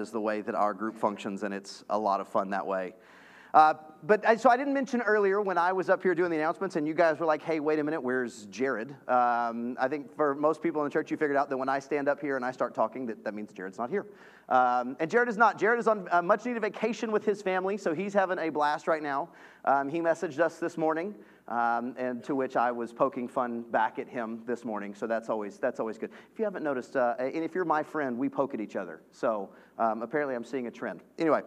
is the way that our group functions, and it's a lot of fun that way. Uh, but I, so I didn't mention earlier when I was up here doing the announcements, and you guys were like, "Hey, wait a minute, where's Jared?" Um, I think for most people in the church, you figured out that when I stand up here and I start talking, that, that means Jared's not here. Um, and Jared is not. Jared is on a much needed vacation with his family, so he's having a blast right now. Um, he messaged us this morning, um, and to which I was poking fun back at him this morning. So that's always that's always good. If you haven't noticed, uh, and if you're my friend, we poke at each other. So um, apparently, I'm seeing a trend. Anyway.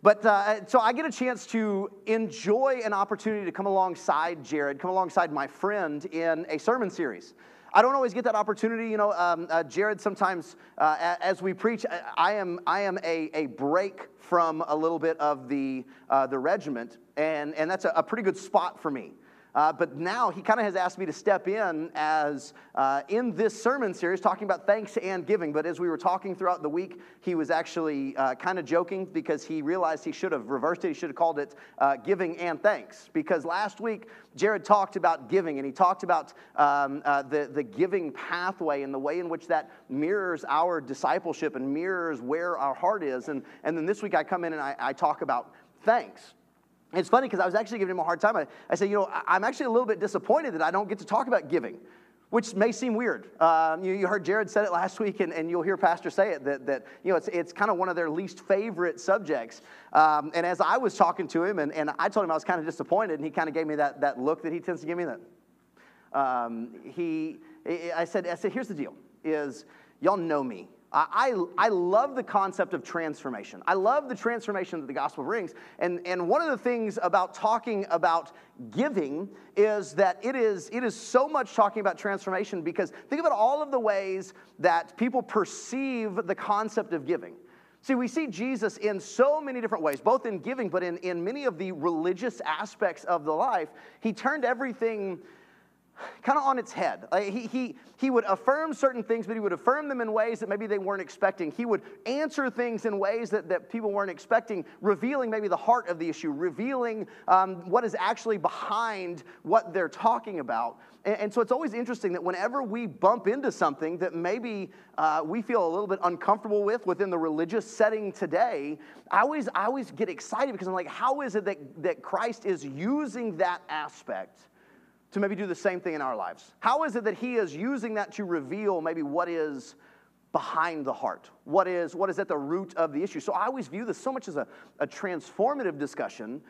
But uh, so I get a chance to enjoy an opportunity to come alongside Jared, come alongside my friend in a sermon series. I don't always get that opportunity. You know, um, uh, Jared, sometimes uh, as we preach, I am, I am a, a break from a little bit of the, uh, the regiment, and, and that's a, a pretty good spot for me. Uh, but now he kind of has asked me to step in as uh, in this sermon series talking about thanks and giving. But as we were talking throughout the week, he was actually uh, kind of joking because he realized he should have reversed it. He should have called it uh, giving and thanks. Because last week, Jared talked about giving and he talked about um, uh, the, the giving pathway and the way in which that mirrors our discipleship and mirrors where our heart is. And, and then this week, I come in and I, I talk about thanks. It's funny because I was actually giving him a hard time. I, I said, you know, I'm actually a little bit disappointed that I don't get to talk about giving, which may seem weird. Um, you, you, heard Jared said it last week, and, and, you'll hear Pastor say it, that, that you know, it's, it's kind of one of their least favorite subjects. Um, and as I was talking to him, and, and I told him I was kind of disappointed, and he kind of gave me that, that look that he tends to give me that. Um, he, I said, I said, here's the deal, is y'all know me. I, I love the concept of transformation. I love the transformation that the gospel brings. And, and one of the things about talking about giving is that it is, it is so much talking about transformation because think about all of the ways that people perceive the concept of giving. See, we see Jesus in so many different ways, both in giving, but in, in many of the religious aspects of the life. He turned everything kind of on its head. he, he, he would affirm certain things, but he would affirm them in ways that maybe they weren't expecting. He would answer things in ways that, that people weren't expecting, revealing maybe the heart of the issue, revealing um, what is actually behind what they're talking about. And, and, so it's always interesting that whenever we bump into something that maybe uh, we feel a little bit uncomfortable with within the religious setting today, I always, I always get excited because I'm like, how is it that, that Christ is using that aspect? To maybe do the same thing in our lives? How is it that He is using that to reveal maybe what is behind the heart? What is, what is at the root of the issue? So I always view this so much as a, a transformative discussion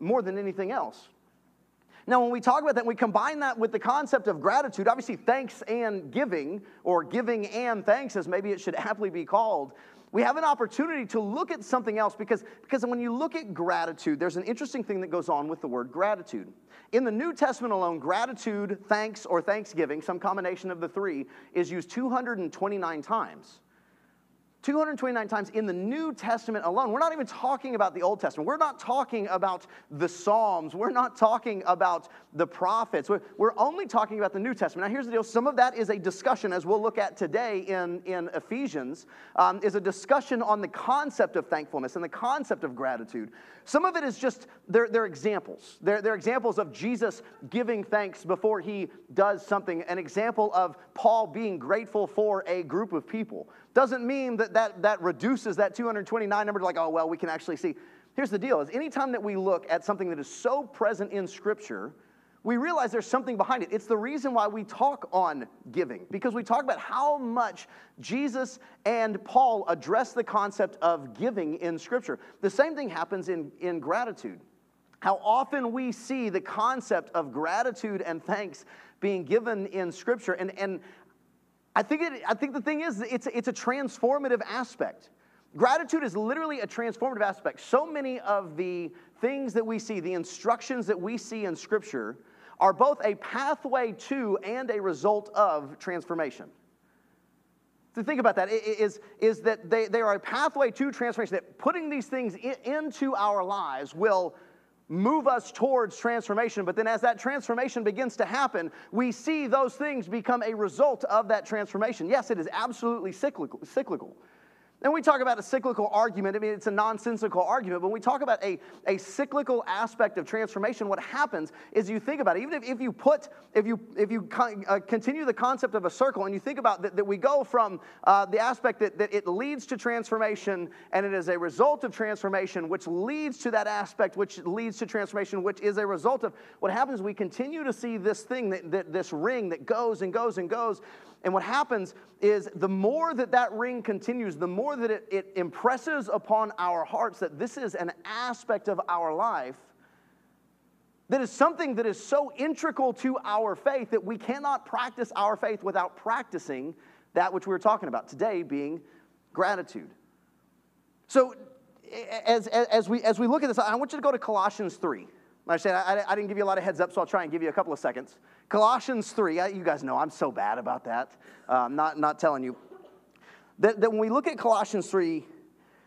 more than anything else. Now, when we talk about that, we combine that with the concept of gratitude, obviously, thanks and giving, or giving and thanks, as maybe it should aptly be called, we have an opportunity to look at something else because, because when you look at gratitude, there's an interesting thing that goes on with the word gratitude. In the New Testament alone, gratitude, thanks, or thanksgiving, some combination of the three, is used 229 times. 229 times in the New Testament alone. We're not even talking about the Old Testament. We're not talking about the Psalms. We're not talking about the prophets. We're, we're only talking about the New Testament. Now, here's the deal some of that is a discussion, as we'll look at today in, in Ephesians, um, is a discussion on the concept of thankfulness and the concept of gratitude. Some of it is just, they're, they're examples. They're, they're examples of Jesus giving thanks before he does something, an example of Paul being grateful for a group of people doesn't mean that that, that reduces that 229 number to like, oh, well, we can actually see. Here's the deal is anytime that we look at something that is so present in Scripture, we realize there's something behind it. It's the reason why we talk on giving, because we talk about how much Jesus and Paul address the concept of giving in Scripture. The same thing happens in, in gratitude. How often we see the concept of gratitude and thanks being given in Scripture. And, and I think, it, I think the thing is, it's, it's a transformative aspect. Gratitude is literally a transformative aspect. So many of the things that we see, the instructions that we see in Scripture, are both a pathway to and a result of transformation. To think about that is, is that they, they are a pathway to transformation, that putting these things in, into our lives will move us towards transformation. But then, as that transformation begins to happen, we see those things become a result of that transformation. Yes, it is absolutely cyclical. cyclical. And we talk about a cyclical argument. I mean, it's a nonsensical argument. But when we talk about a, a cyclical aspect of transformation, what happens is you think about it. Even if, if you put, if you, if you con, uh, continue the concept of a circle and you think about that, that we go from uh, the aspect that, that it leads to transformation and it is a result of transformation, which leads to that aspect, which leads to transformation, which is a result of what happens, we continue to see this thing, that, that this ring that goes and goes and goes. And what happens is the more that that ring continues, the more that it, it impresses upon our hearts that this is an aspect of our life that is something that is so integral to our faith that we cannot practice our faith without practicing that which we were talking about today being gratitude. So, as, as, we, as we look at this, I want you to go to Colossians 3. I said I, I, didn't give you a lot of heads up, so I'll try and give you a couple of seconds. Colossians 3, you guys know I'm so bad about that. Uh, not, not telling you. That, that when we look at Colossians 3,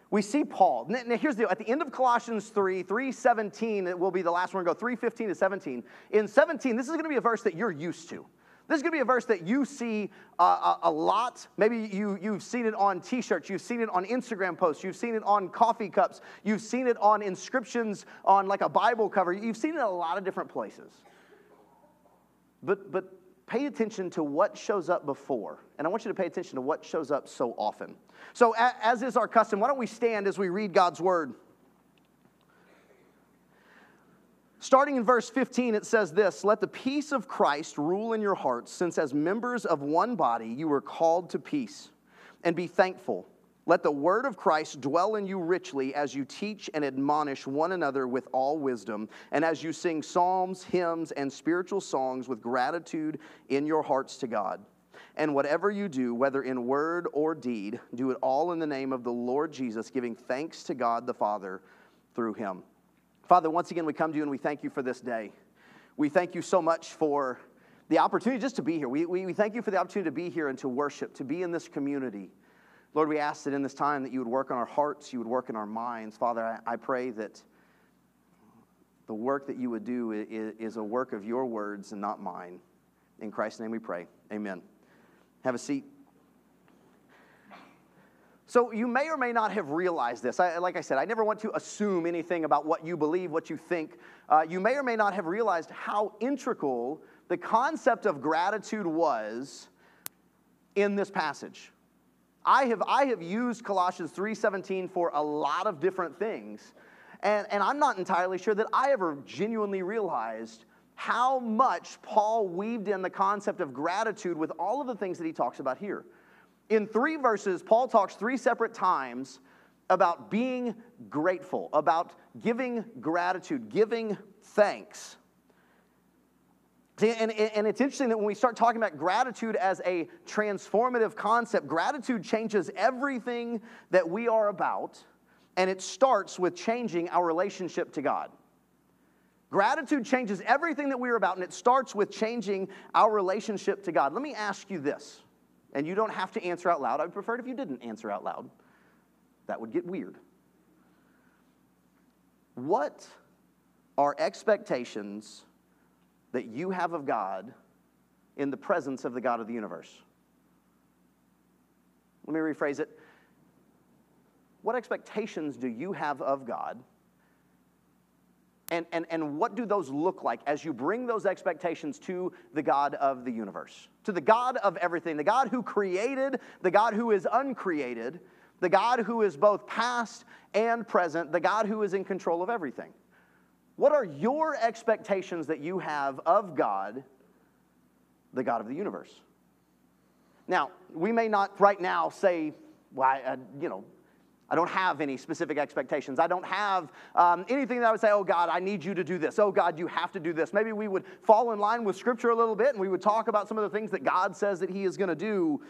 we see Paul. Now, here's the deal. At the end of Colossians 3, 317, it will be the last one. To go 315 to 17. In 17, this is going to be a verse that you're used to. This is going to be a verse that you see uh, a, a, lot. Maybe you, you've seen it on t shirts, you've seen it on Instagram posts, you've seen it on coffee cups, you've seen it on inscriptions on like a Bible cover. You've seen it in a lot of different places. But, but pay attention to what shows up before. And I want you to pay attention to what shows up so often. So, as is our custom, why don't we stand as we read God's word? Starting in verse 15, it says this Let the peace of Christ rule in your hearts, since as members of one body you were called to peace. And be thankful. Let the word of Christ dwell in you richly as you teach and admonish one another with all wisdom, and as you sing psalms, hymns, and spiritual songs with gratitude in your hearts to God. And whatever you do, whether in word or deed, do it all in the name of the Lord Jesus, giving thanks to God the Father through him. Father, once again, we come to you and we thank you for this day. We thank you so much for the opportunity just to be here. We, we, we thank you for the opportunity to be here and to worship, to be in this community. Lord, we ask that in this time that you would work on our hearts, you would work in our minds. Father, I, I pray that the work that you would do is, is a work of your words and not mine. In Christ's name we pray. Amen. Have a seat. So, you may or may not have realized this. I, like I said, I never want to assume anything about what you believe, what you think. Uh, you may or may not have realized how integral the concept of gratitude was in this passage. I have, I have used Colossians 3.17 for a lot of different things, and, and I'm not entirely sure that I ever genuinely realized how much Paul weaved in the concept of gratitude with all of the things that he talks about here. In three verses, Paul talks three separate times about being grateful, about giving gratitude, giving thanks. And, and it's interesting that when we start talking about gratitude as a transformative concept, gratitude changes everything that we are about, and it starts with changing our relationship to God. Gratitude changes everything that we're about, and it starts with changing our relationship to God. Let me ask you this and you don't have to answer out loud. I would prefer it if you didn't answer out loud. That would get weird. What are expectations that you have of God in the presence of the God of the universe? Let me rephrase it. What expectations do you have of God and, and, and what do those look like as you bring those expectations to the God of the universe? To the God of everything, the God who created, the God who is uncreated, the God who is both past and present, the God who is in control of everything. What are your expectations that you have of God, the God of the universe? Now, we may not right now say, well, I, uh, you know, I don't have any specific expectations. I don't have um, anything that I would say, oh God, I need you to do this. Oh God, you have to do this. Maybe we would fall in line with Scripture a little bit and we would talk about some of the things that God says that He is going to do.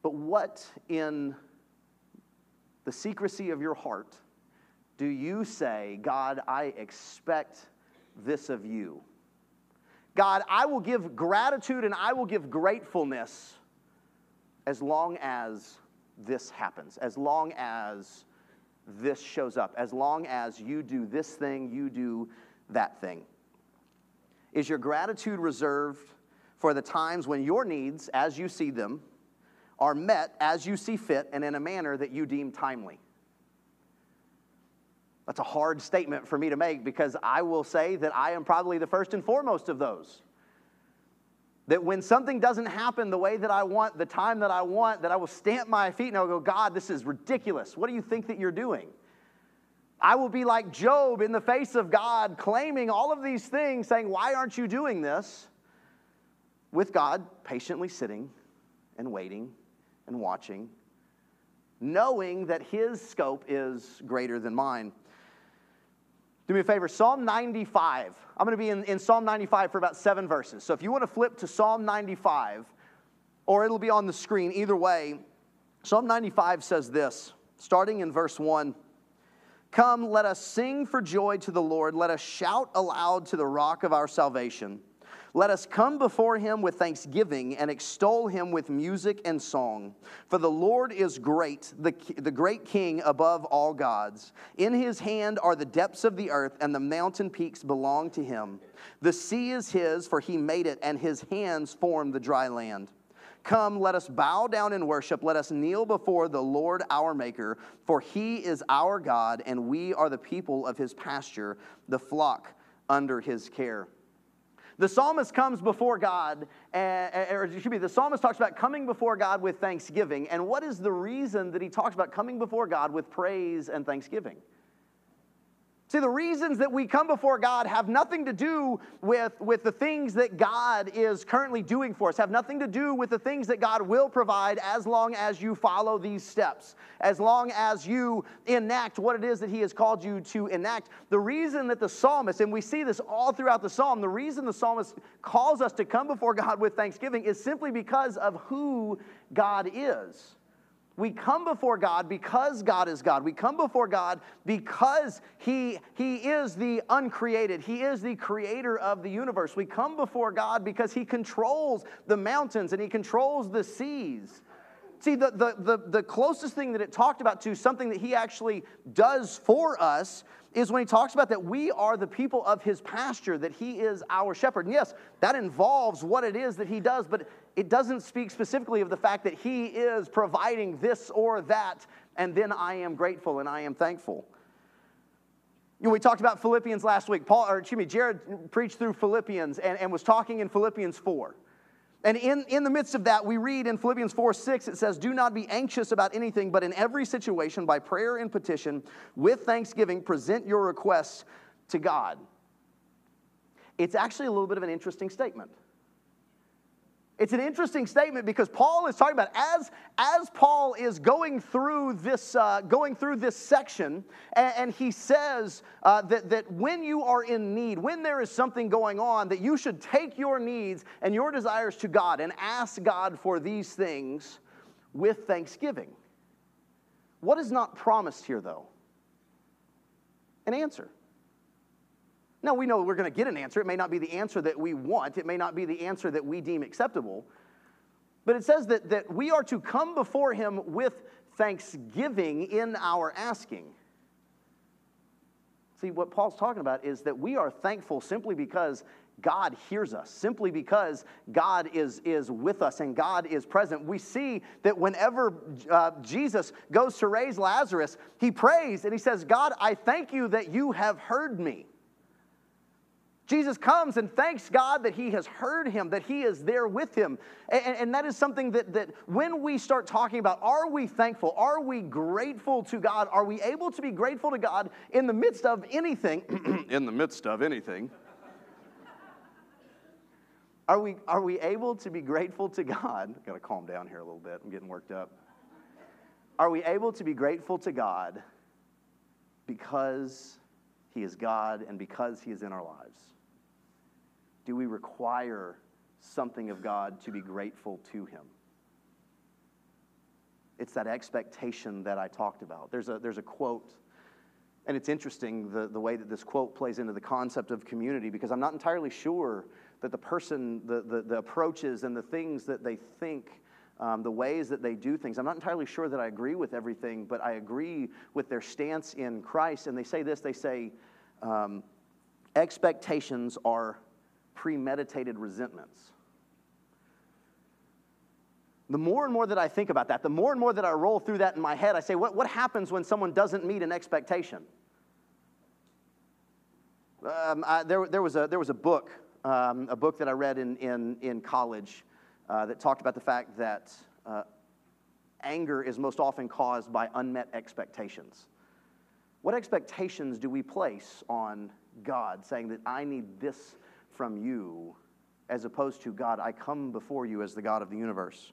But what in the secrecy of your heart do you say, God, I expect this of you? God, I will give gratitude and I will give gratefulness as long as this happens, as long as this shows up, as long as you do this thing, you do that thing? Is your gratitude reserved for the times when your needs, as you see them, are met as you see fit and in a manner that you deem timely. That's a hard statement for me to make because I will say that I am probably the first and foremost of those. That when something doesn't happen the way that I want, the time that I want, that I will stamp my feet and I'll go, God, this is ridiculous. What do you think that you're doing? I will be like Job in the face of God, claiming all of these things, saying, Why aren't you doing this? With God patiently sitting and waiting and watching, knowing that His scope is greater than mine. Do me a favor, Psalm 95. I'm going to be in, in Psalm 95 for about seven verses. So if you want to flip to Psalm 95, or it'll be on the screen, either way, Psalm 95 says this, starting in verse 1. Come, let us sing for joy to the Lord. Let us shout aloud to the rock of our salvation. Let us come before him with thanksgiving and extol him with music and song. For the Lord is great, the, the great King above all gods. In his hand are the depths of the earth, and the mountain peaks belong to him. The sea is his, for he made it, and his hands formed the dry land. Come, let us bow down and worship. Let us kneel before the Lord our Maker, for he is our God, and we are the people of his pasture, the flock under his care. The psalmist comes before God, eh, eh, or excuse me, the psalmist talks about coming before God with thanksgiving. And what is the reason that he talks about coming before God with praise and thanksgiving? See, the reasons that we come before God have nothing to do with, with the things that God is currently doing for us, have nothing to do with the things that God will provide as long as you follow these steps, as long as you enact what it is that He has called you to enact. The reason that the psalmist, and we see this all throughout the psalm, the reason the psalmist calls us to come before God with thanksgiving is simply because of who God is. We come before God because God is God. We come before God because he, he is the uncreated. He is the creator of the universe. We come before God because He controls the mountains and He controls the seas. See, the, the, the, the closest thing that it talked about to something that He actually does for us is when He talks about that we are the people of His pasture, that He is our shepherd. And yes, that involves what it is that He does, but it doesn't speak specifically of the fact that He is providing this or that, and then I am grateful and I am thankful. You know, we talked about Philippians last week. Paul, or excuse me, Jared preached through Philippians and, and was talking in Philippians 4. And in, in the midst of that, we read in Philippians 4 6, it says, Do not be anxious about anything, but in every situation, by prayer and petition, with thanksgiving, present your requests to God. It's actually a little bit of an interesting statement. It's an interesting statement because Paul is talking about as, as Paul is going through this, uh, going through this section, and, and he says uh, that, that when you are in need, when there is something going on, that you should take your needs and your desires to God and ask God for these things with thanksgiving. What is not promised here, though? An answer. Now, we know we're going to get an answer. It may not be the answer that we want, it may not be the answer that we deem acceptable. But it says that, that we are to come before Him with thanksgiving in our asking. See, what Paul's talking about is that we are thankful simply because God hears us, simply because God is, is with us and God is present. We see that whenever uh, Jesus goes to raise Lazarus, he prays and he says, God, I thank you that you have heard me. Jesus comes and thanks God that he has heard him, that he is there with him. And, and, that is something that, that when we start talking about are we thankful? Are we grateful to God? Are we able to be grateful to God in the midst of anything? in the midst of anything. Are we, are we able to be grateful to God? I've got to calm down here a little bit. I'm getting worked up. Are we able to be grateful to God because He is God and because He is in our lives? Do we require something of God to be grateful to Him? It's that expectation that I talked about. There's a, there's a quote, and it's interesting the, the way that this quote plays into the concept of community because I'm not entirely sure that the person, the, the, the approaches and the things that they think, um, the ways that they do things, I'm not entirely sure that I agree with everything, but I agree with their stance in Christ. And they say this they say, um, expectations are premeditated resentments. the more and more that I think about that, the more and more that I roll through that in my head, I say, what, what happens when someone doesn't meet an expectation? Um, I, there, there, was a, there was a book, um, a book that I read in, in, in college uh, that talked about the fact that uh, anger is most often caused by unmet expectations. What expectations do we place on God, saying that I need this from you, as opposed to God, I come before you as the God of the universe?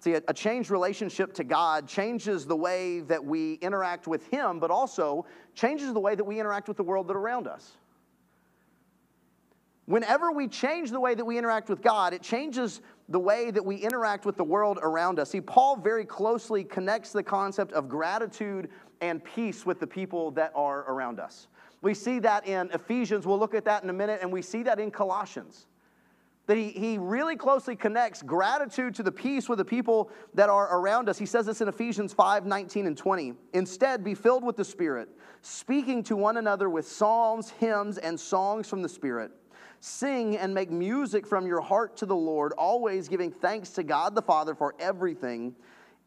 See, a, changed relationship to God changes the way that we interact with Him, but also changes the way that we interact with the world that around us. Whenever we change the way that we interact with God, it changes the way that we interact with the world around us. See, Paul very closely connects the concept of gratitude and peace with the people that are around us. We see that in Ephesians, we'll look at that in a minute, and we see that in Colossians that he, he really closely connects gratitude to the peace with the people that are around us. He says this in Ephesians 5 19 and 20. Instead, be filled with the Spirit, speaking to one another with psalms, hymns, and songs from the Spirit. Sing and make music from your heart to the Lord, always giving thanks to God the Father for everything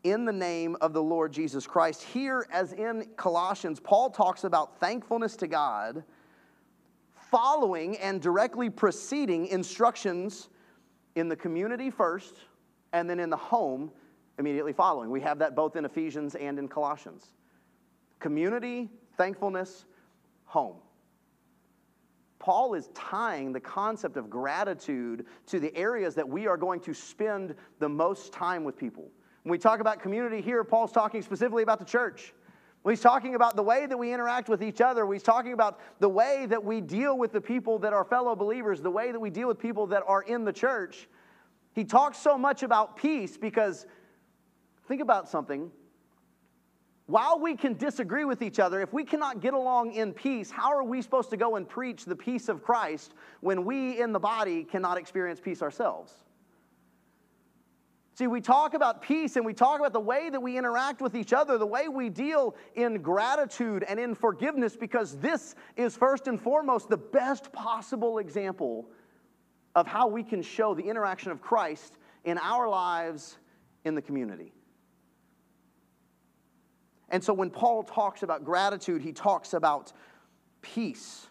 in the name of the Lord Jesus Christ. Here, as in Colossians, Paul talks about thankfulness to God following and directly preceding instructions in the community first and then in the home immediately following. We have that both in Ephesians and in Colossians. Community, thankfulness, home. Paul is tying the concept of gratitude to the areas that we are going to spend the most time with people. When we talk about community here, Paul's talking specifically about the church. He's talking about the way that we interact with each other. He's talking about the way that we deal with the people that are fellow believers, the way that we deal with people that are in the church. He talks so much about peace because think about something. While we can disagree with each other, if we cannot get along in peace, how are we supposed to go and preach the peace of Christ when we in the body cannot experience peace ourselves? See, we talk about peace and we talk about the way that we interact with each other, the way we deal in gratitude and in forgiveness, because this is first and foremost the best possible example of how we can show the interaction of Christ in our lives in the community. And so when Paul talks about gratitude, he talks about peace.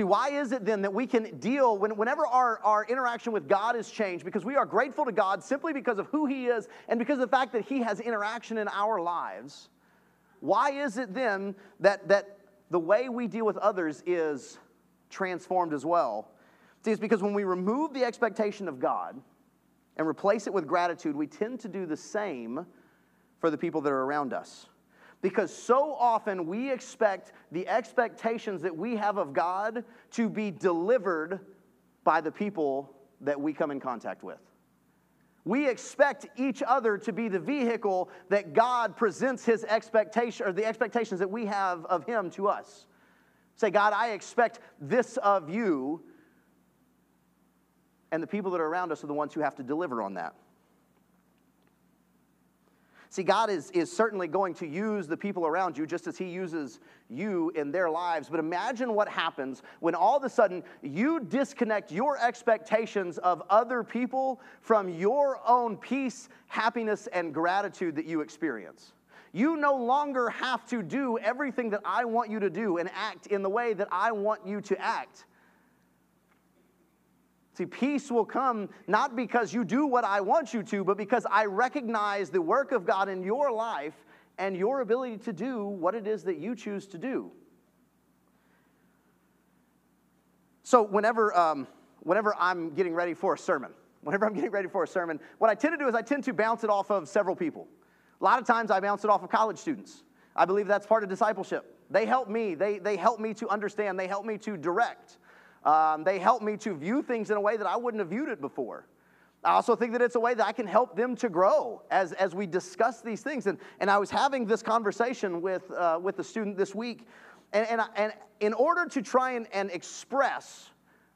See, why is it then that we can deal when, whenever our, our interaction with God is changed because we are grateful to God simply because of who He is and because of the fact that He has interaction in our lives? Why is it then that, that the way we deal with others is transformed as well? See, it's because when we remove the expectation of God and replace it with gratitude, we tend to do the same for the people that are around us. Because so often we expect the expectations that we have of God to be delivered by the people that we come in contact with. We expect each other to be the vehicle that God presents his expectation or the expectations that we have of him to us. Say, God, I expect this of you. And the people that are around us are the ones who have to deliver on that. See, God is, is certainly going to use the people around you just as He uses you in their lives. But imagine what happens when all of a sudden you disconnect your expectations of other people from your own peace, happiness, and gratitude that you experience. You no longer have to do everything that I want you to do and act in the way that I want you to act. See, peace will come not because you do what I want you to, but because I recognize the work of God in your life and your ability to do what it is that you choose to do. So, whenever, um, whenever I'm getting ready for a sermon, whenever I'm getting ready for a sermon, what I tend to do is I tend to bounce it off of several people. A lot of times I bounce it off of college students. I believe that's part of discipleship. They help me, they, they help me to understand, they help me to direct. Um, they help me to view things in a way that I wouldn't have viewed it before. I also think that it's a way that I can help them to grow as, as we discuss these things. And, and I was having this conversation with, uh, with a student this week, and, and, and in order to try and, and express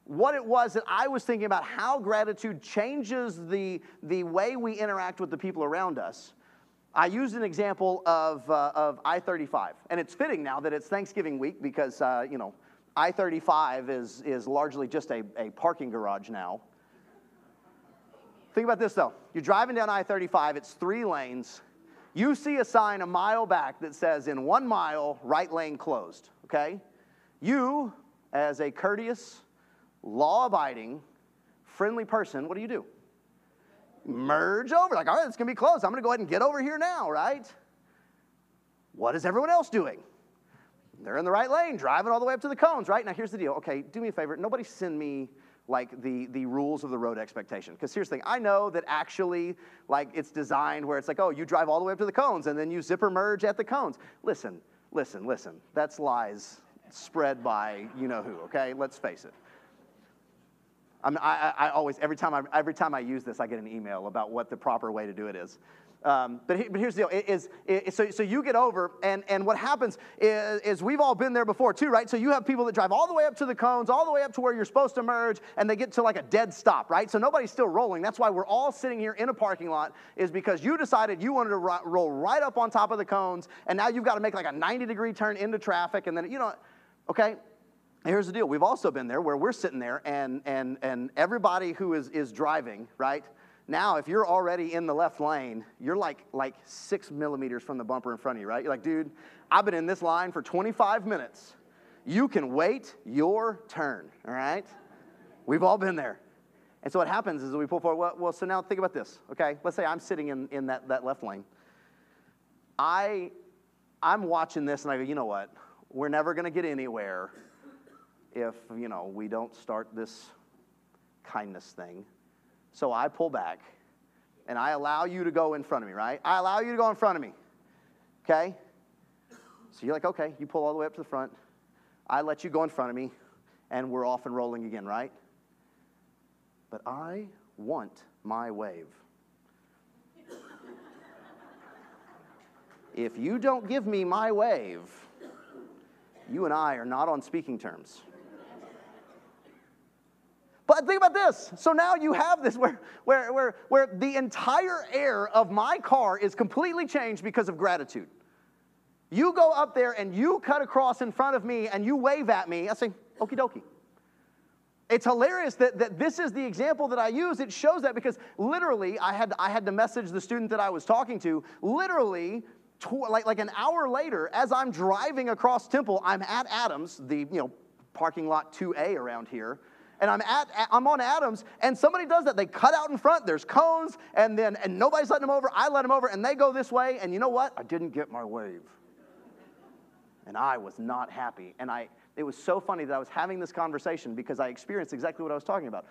what it was that I was thinking about how gratitude changes the, the way we interact with the people around us, I used an example of, uh, of I 35. And it's fitting now that it's Thanksgiving week because, uh, you know, I 35 is, is largely just a, a parking garage now. think about this though. You're driving down I 35, it's three lanes. You see a sign a mile back that says, in one mile, right lane closed, okay? You, as a courteous, law abiding, friendly person, what do you do? Merge over. Like, all right, it's to be closed. I'm to go ahead and get over here now, right? What is everyone else doing? They're in the right lane, driving all the way up to the cones, right? Now, here's the deal. Okay, do me a favor. Nobody send me like the, the rules of the road expectation. Because here's the thing I know that actually, like, it's designed where it's like, oh, you drive all the way up to the cones and then you zipper merge at the cones. Listen, listen, listen. That's lies spread by you know who, okay? Let's face it. I, I, I always, every time I, every time I use this, I get an email about what the proper way to do it is. Um, but, he, but, here's the deal: is, so, so you get over, and, and what happens is, is we've all been there before too, right? So you have people that drive all the way up to the cones, all the way up to where you're supposed to merge, and they get to like a dead stop, right? So nobody's still rolling. That's why we're all sitting here in a parking lot, is because you decided you wanted to ro- roll right up on top of the cones, and now you've got to make like a 90 degree turn into traffic, and then you know, okay. Here's the deal: we've also been there where we're sitting there, and and and everybody who is is driving, right? Now, if you're already in the left lane, you're like, like six millimeters from the bumper in front of you, right? You're like, dude, I've been in this line for 25 minutes. You can wait your turn, all right? We've all been there. And so what happens is we pull forward, well, well, so now think about this, okay? Let's say I'm sitting in, in that, that left lane. I, I'm watching this and I go, you know what? We're never going to get anywhere if, you know, we don't start this kindness thing. So I pull back and I allow you to go in front of me, right? I allow you to go in front of me. Okay? So you're like, okay, you pull all the way up to the front. I let you go in front of me, and we're off and rolling again, right? But I want my wave. if you don't give me my wave, you and I are not on speaking terms. But think about this. So now you have this where, where, where, where the entire air of my car is completely changed because of gratitude. You go up there and you cut across in front of me and you wave at me. I say, okie dokie. It's hilarious that, that this is the example that I use. It shows that because literally, I had, I had to message the student that I was talking to. Literally, tw- like, like an hour later, as I'm driving across Temple, I'm at Adams, the you know, parking lot 2A around here and I'm at I'm on Adams, and somebody does that. They cut out in front. There's cones, and then and nobody's letting them over. I let them over, and they go this way. And you know what? I didn't get my wave, and I was not happy. And I it was so funny that I was having this conversation because I experienced exactly what I was talking about.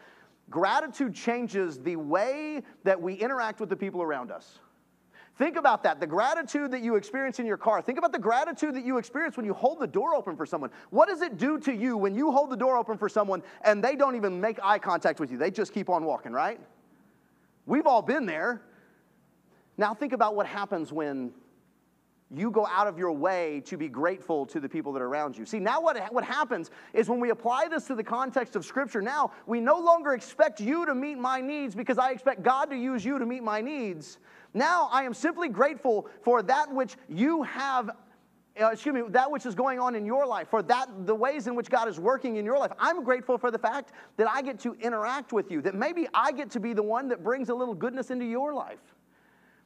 Gratitude changes the way that we interact with the people around us. Think about that. The gratitude that you experience in your car. Think about the gratitude that you experience when you hold the door open for someone. What does it do to you when you hold the door open for someone and they don't even make eye contact with you? They just keep on walking, right? We've all been there. Now think about what happens when you go out of your way to be grateful to the people that are around you. See, now what, what happens is when we apply this to the context of Scripture, now we no longer expect you to meet my needs because I expect God to use you to meet my needs. Now I am simply grateful for that which you have uh, excuse me, that which is going on in your life, for that the ways in which God is working in your life. I'm grateful for the fact that I get to interact with you, that maybe I get to be the one that brings a little goodness into your life.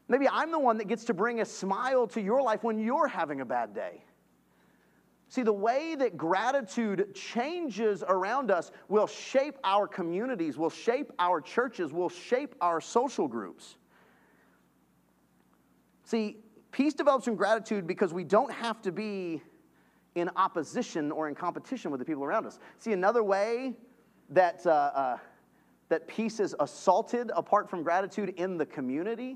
Maybe I'm the one that gets to bring a smile to your life when you're having a bad day. See, the way that gratitude changes around us will shape our communities, will shape our churches, will shape our social groups. See, peace develops from gratitude because we don't have to be in opposition or in competition with the people around us. See, another way that, uh, uh, that peace is assaulted apart from gratitude in the community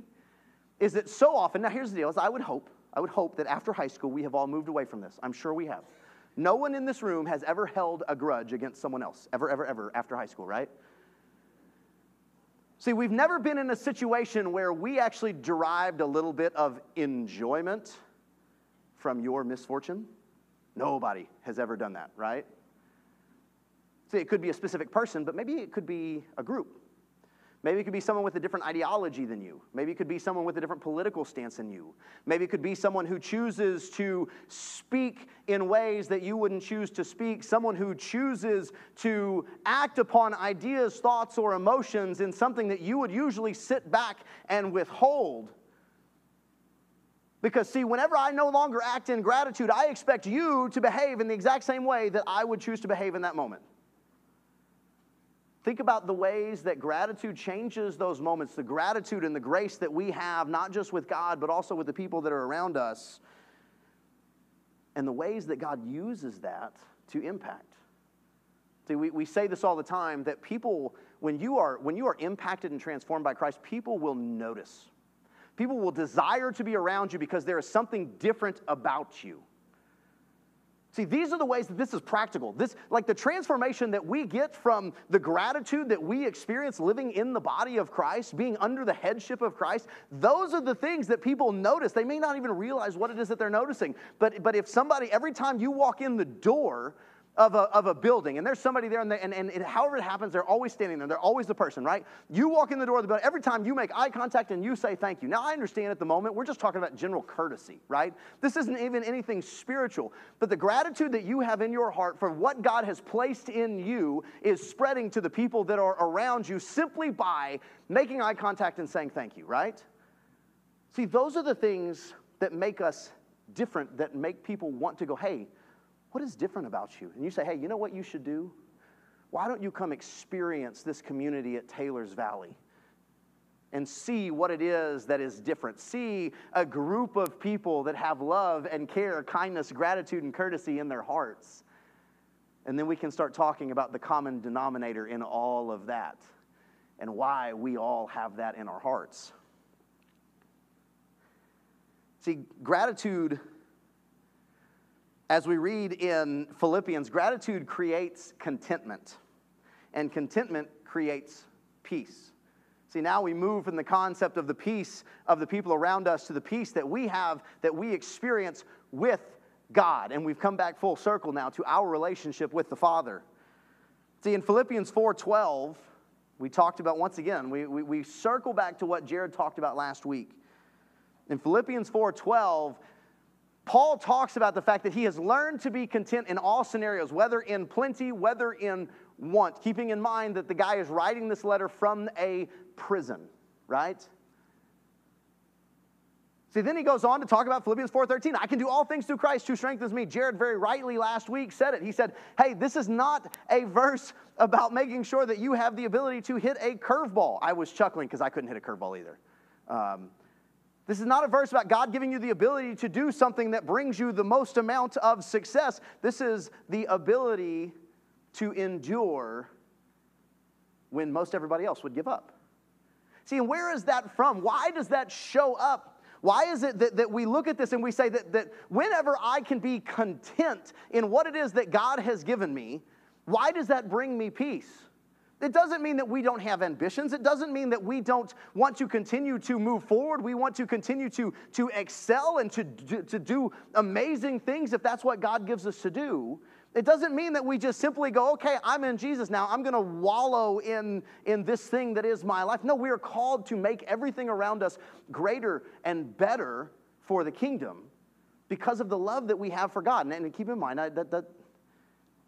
is that so often, now here's the deal, is I would hope, I would hope that after high school we have all moved away from this. I'm sure we have. No one in this room has ever held a grudge against someone else, ever, ever, ever, after high school, right? See, we've never been in a situation where we actually derived a little bit of enjoyment from your misfortune. Nobody has ever done that, right? See, it could be a specific person, but maybe it could be a group. Maybe it could be someone with a different ideology than you. Maybe it could be someone with a different political stance than you. Maybe it could be someone who chooses to speak in ways that you wouldn't choose to speak. Someone who chooses to act upon ideas, thoughts, or emotions in something that you would usually sit back and withhold. Because, see, whenever I no longer act in gratitude, I expect you to behave in the exact same way that I would choose to behave in that moment. Think about the ways that gratitude changes those moments, the gratitude and the grace that we have, not just with God, but also with the people that are around us, and the ways that God uses that to impact. See, we, we say this all the time that people, when you, are, when you are impacted and transformed by Christ, people will notice. People will desire to be around you because there is something different about you. See, these are the ways that this is practical. This, like the transformation that we get from the gratitude that we experience living in the body of Christ, being under the headship of Christ, those are the things that people notice. They may not even realize what it is that they're noticing. But, but if somebody, every time you walk in the door, of a, of a building and there's somebody there and, they, and, and it, however it happens they're always standing there they're always the person right? You walk in the door of the building every time you make eye contact and you say thank you. Now i understand at the moment we're just talking about general courtesy right? This isn't even anything spiritual but the gratitude that you have in your heart for what god has placed in you is spreading to the people that are around you simply by making eye contact and saying thank you right? See those are the things that make us different that make people want to go hey what is different about you? And you say, hey, you know what you should do? Why don't you come experience this community at Taylor's Valley? and see what it is that is different. See a group of people that have love and care, kindness, gratitude, and courtesy in their hearts. And then we can start talking about the common denominator in all of that and why we all have that in our hearts. See, gratitude as we read in Philippians, gratitude creates contentment, and contentment creates peace. See, now we move from the concept of the peace of the people around us to the peace that we have, that we experience with God. And we've come back full circle now to our relationship with the Father. See, in Philippians 4:12, we talked about once again, we, we, we circle back to what Jared talked about last week. In Philippians 4:12, Paul talks about the fact that he has learned to be content in all scenarios, whether in plenty, whether in want, keeping in mind that the guy is writing this letter from a prison, right? See, then he goes on to talk about Philippians 4:13. I can do all things through Christ who strengthens me. Jared very rightly last week said it. He said, "Hey, this is not a verse about making sure that you have the ability to hit a curveball." I was chuckling because I couldn't hit a curveball either. Um, this is not a verse about God giving you the ability to do something that brings you the most amount of success. This is the ability to endure when most everybody else would give up. See, and where is that from? Why does that show up? Why is it that, that we look at this and we say that, that whenever I can be content in what it is that God has given me, why does that bring me peace? It doesn't mean that we don't have ambitions. It doesn't mean that we don't want to continue to move forward. We want to continue to, to excel and to, to do amazing things if that's what God gives us to do. It doesn't mean that we just simply go, okay, I'm in Jesus now. I'm going to wallow in, in this thing that is my life. No, we are called to make everything around us greater and better for the kingdom because of the love that we have for God. And, and keep in mind I, that, that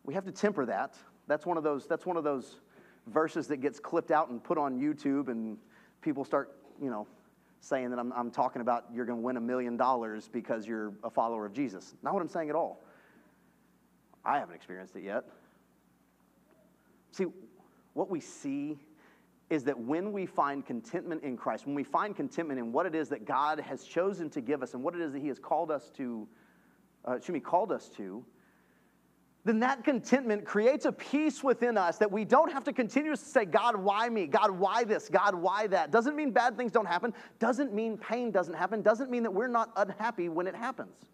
we have to temper that. That's one of those, that's one of those verses that gets clipped out and put on YouTube, and people start, you know, saying that I'm, I'm talking about you're going to win a million dollars because you're a follower of Jesus. Not what I'm saying at all. I haven't experienced it yet. See, what we see is that when we find contentment in Christ, when we find contentment in what it is that God has chosen to give us and what it is that He has called us to, uh, excuse me, called us to, then that contentment creates a peace within us that we don't have to continuously say, God, why me? God, why this? God, why that? Doesn't mean bad things don't happen. Doesn't mean pain doesn't happen. Doesn't mean that we're not unhappy when it happens.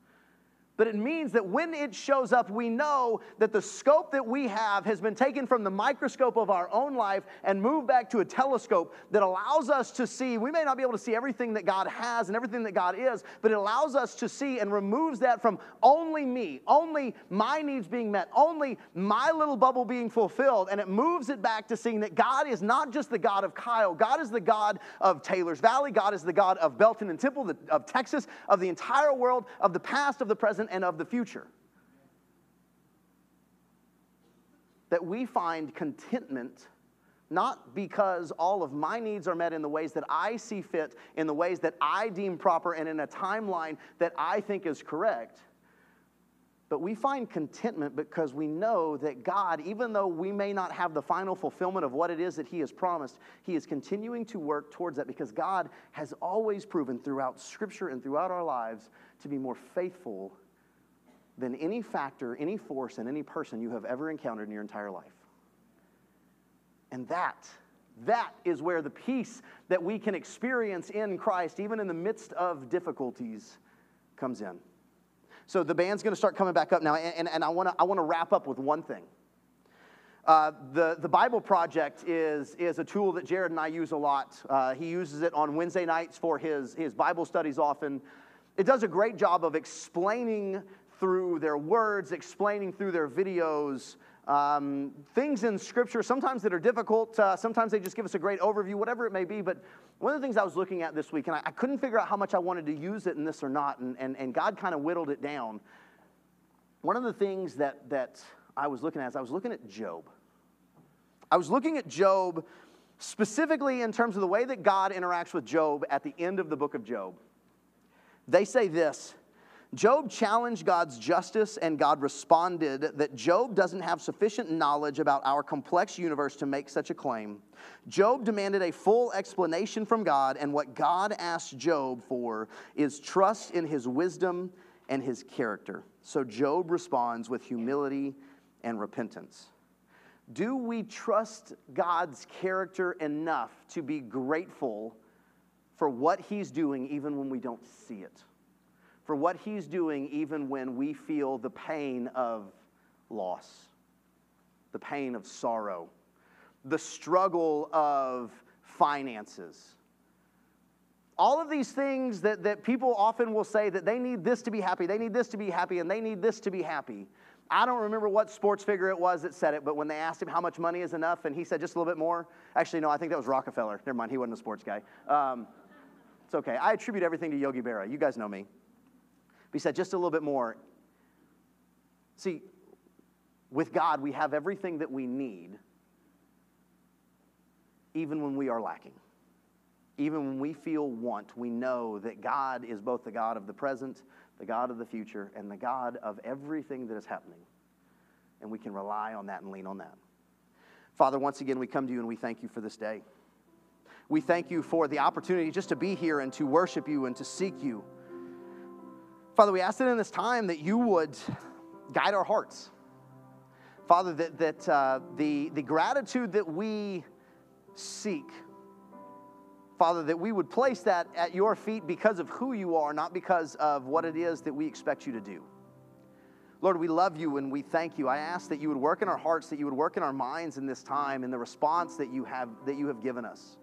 But it means that when it shows up, we know that the scope that we have has been taken from the microscope of our own life and moved back to a telescope that allows us to see. We may not be able to see everything that God has and everything that God is, but it allows us to see and removes that from only me, only my needs being met, only my little bubble being fulfilled, and it moves it back to seeing that God is not just the God of Kyle, God is the God of Taylor's Valley, God is the God of Belton and Temple, of Texas, of the entire world, of the past, of the present, and of the future. That we find contentment not because all of my needs are met in the ways that I see fit, in the ways that I deem proper, and in a timeline that I think is correct. But we find contentment because we know that God, even though we may not have the final fulfillment of what it is that He has promised, He is continuing to work towards that because God has always proven throughout Scripture and throughout our lives to be more faithful than any factor, any force, and any person you have ever encountered in your entire life. And that, that is where the peace that we can experience in Christ, even in the midst of difficulties, comes in. So the band's going to start coming back up now, and, and, and I want to I wanna wrap up with one thing. Uh, the, the Bible Project is, is a tool that Jared and I use a lot. Uh, he uses it on Wednesday nights for his, his Bible studies often. It does a great job of explaining through their words, explaining through their videos, um, things in Scripture, sometimes that are difficult. Uh, sometimes they just give us a great overview, whatever it may be. But one of the things I was looking at this week, and I, I couldn't figure out how much I wanted to use it in this or not, and, and, and God kind of whittled it down. One of the things that, that I was looking at is I was looking at Job. I was looking at Job specifically in terms of the way that God interacts with Job at the end of the book of Job. They say this Job challenged God's justice, and God responded that Job doesn't have sufficient knowledge about our complex universe to make such a claim. Job demanded a full explanation from God, and what God asked Job for is trust in his wisdom and his character. So Job responds with humility and repentance. Do we trust God's character enough to be grateful for what he's doing even when we don't see it? For what He's doing, even when we feel the pain of loss, the pain of sorrow, the struggle of finances. All of these things that, that people often will say that they need this to be happy, they need this to be happy, and they need this to be happy. I don't remember what sports figure it was that said it, but when they asked him how much money is enough, and he said just a little bit more. Actually, no, I think that was Rockefeller. Never mind, he wasn't a sports guy. Um, it's okay. I attribute everything to Yogi Berra. You guys know me. But he said just a little bit more. See, with God, we have everything that we need, even when we are lacking. Even when we feel want, we know that God is both the God of the present, the God of the future, and the God of everything that is happening. And we can rely on that and lean on that. Father, once again, we come to you and we thank you for this day. We thank you for the opportunity just to be here and to worship you and to seek you. Father, we ask that in this time that you would guide our hearts. Father, that, that uh, the, the gratitude that we seek, Father, that we would place that at your feet because of who you are, not because of what it is that we expect you to do. Lord, we love you and we thank you. I ask that you would work in our hearts, that you would work in our minds in this time, in the response that you have, that you have given us.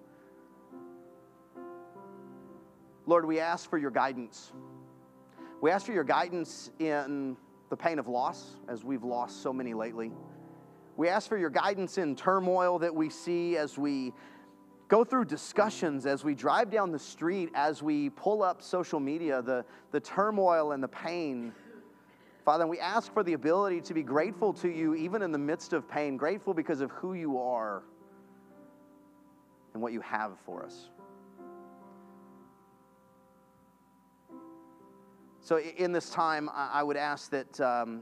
Lord, we ask for your guidance. We ask for your guidance in the pain of loss, as we've lost so many lately. We ask for your guidance in turmoil that we see as we go through discussions, as we drive down the street, as we pull up social media, the, the turmoil and the pain. Father, we ask for the ability to be grateful to you even in the midst of pain, grateful because of who you are and what you have for us. So, in this time, I would ask that um,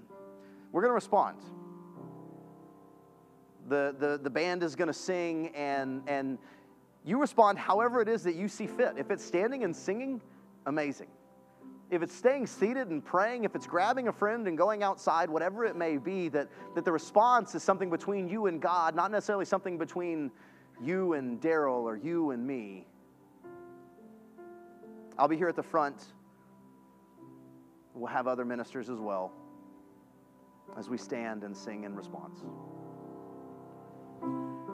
we're going to respond. The, the, the band is going to sing, and, and you respond however it is that you see fit. If it's standing and singing, amazing. If it's staying seated and praying, if it's grabbing a friend and going outside, whatever it may be, that, that the response is something between you and God, not necessarily something between you and Daryl or you and me. I'll be here at the front We'll have other ministers as well as we stand and sing in response.